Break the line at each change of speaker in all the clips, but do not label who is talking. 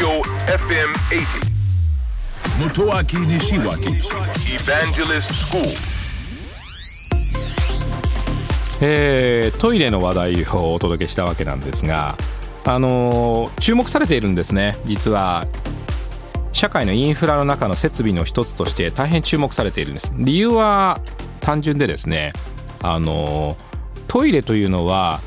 Tokyo FM 80.
Motoaki Nishiwaki
Evangelist School.
えートイレの話題をお届けしたわけなんですが、あのー注目されているんですね実は社会のインフラの中の設備の一つとして大変注目されているんです理由は単純でですねあのートイレというのは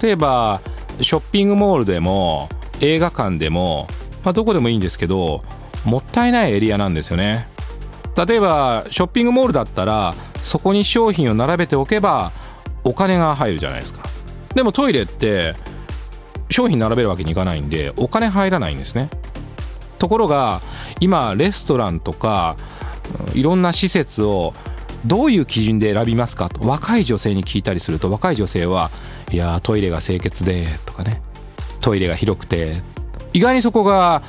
例えばショッピングモールでも映画館でも、まあ、どこでもいいんですけどもったいないエリアなんですよね。例えばショッピングモールだったらそこに商品を並べておけばお金が入るじゃないですか。でもトイレって商品並べるわけにいかないんでお金入らないんですね。ところが今レストランとかいろんな施設をどういう基準で選びますかと若い女性に聞いたりすると若い女性はいやートイレが清潔でとかね。トイレが広くて意外にそこが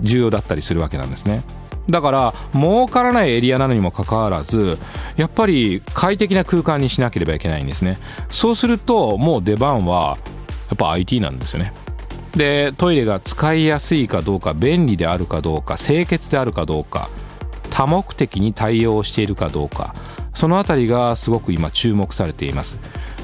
重要だったりするわけなんですね。だから儲からないエリアなのにもかかわらずやっぱり快適な空間にしなければいけないんですね。そうするともう出番はやっぱ IT なんですよね。でトイレが使いやすいかどうか便利であるかどうか清潔であるかどうか多目的に対応しているかどうかそのあたりがすごく今注目されています。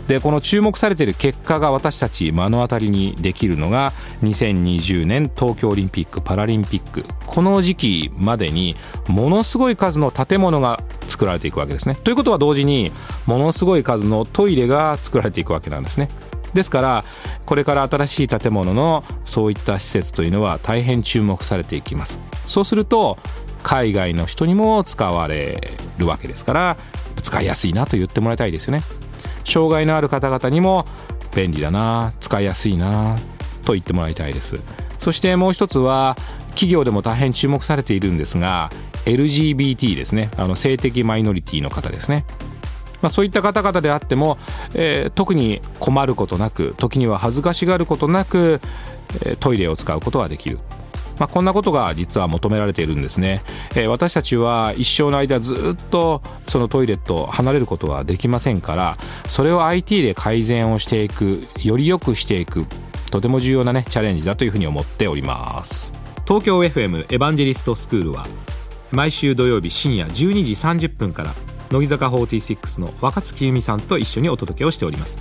でこの注目されている結果が私たち目の当たりにできるのが2020年東京オリンピック・パラリンピック。この時期までにものすごい数の建物が作られていくわけですね。ということは同時にものすごい数のトイレが作られていくわけなんですね。ですからこれから新しい建物のそういった施設というのは大変注目されていきます。そうすると海外の人にも使われるわけですから使いやすいなと言ってもらいたいですよね。障害のある方々にも便利だな使いやすいなと言ってもらいたいです。そしてもう一つは企業でも大変注目されているんですが LGBT ですね。あの性的マイノリティの方ですね。まあ、そういった方々であっても、えー特に困ることなく時には恥ずかしがることなく、えートイレを使うことができる、まあ、こんなことが実は求められているんですね、えー私たちは一生の間ずっとそのトイレと離れることはできませんからそれを IT で改善をしていくより良くしていくとても重要なねチャレンジだというふうに思っております。東京 FM エヴァンジェリストスクールは毎週土曜日深夜12時30分から乃木坂46の若月由美さんと一緒にお届けをしております、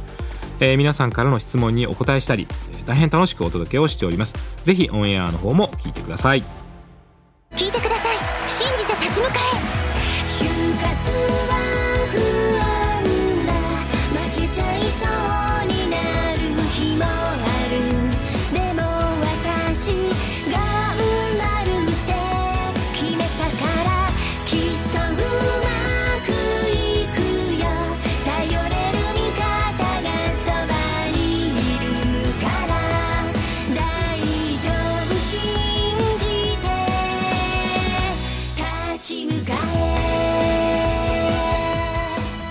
えー皆さんからの質問にお答えしたり大変楽しくお届けをしております。ぜひオンエアの方も聞いてください。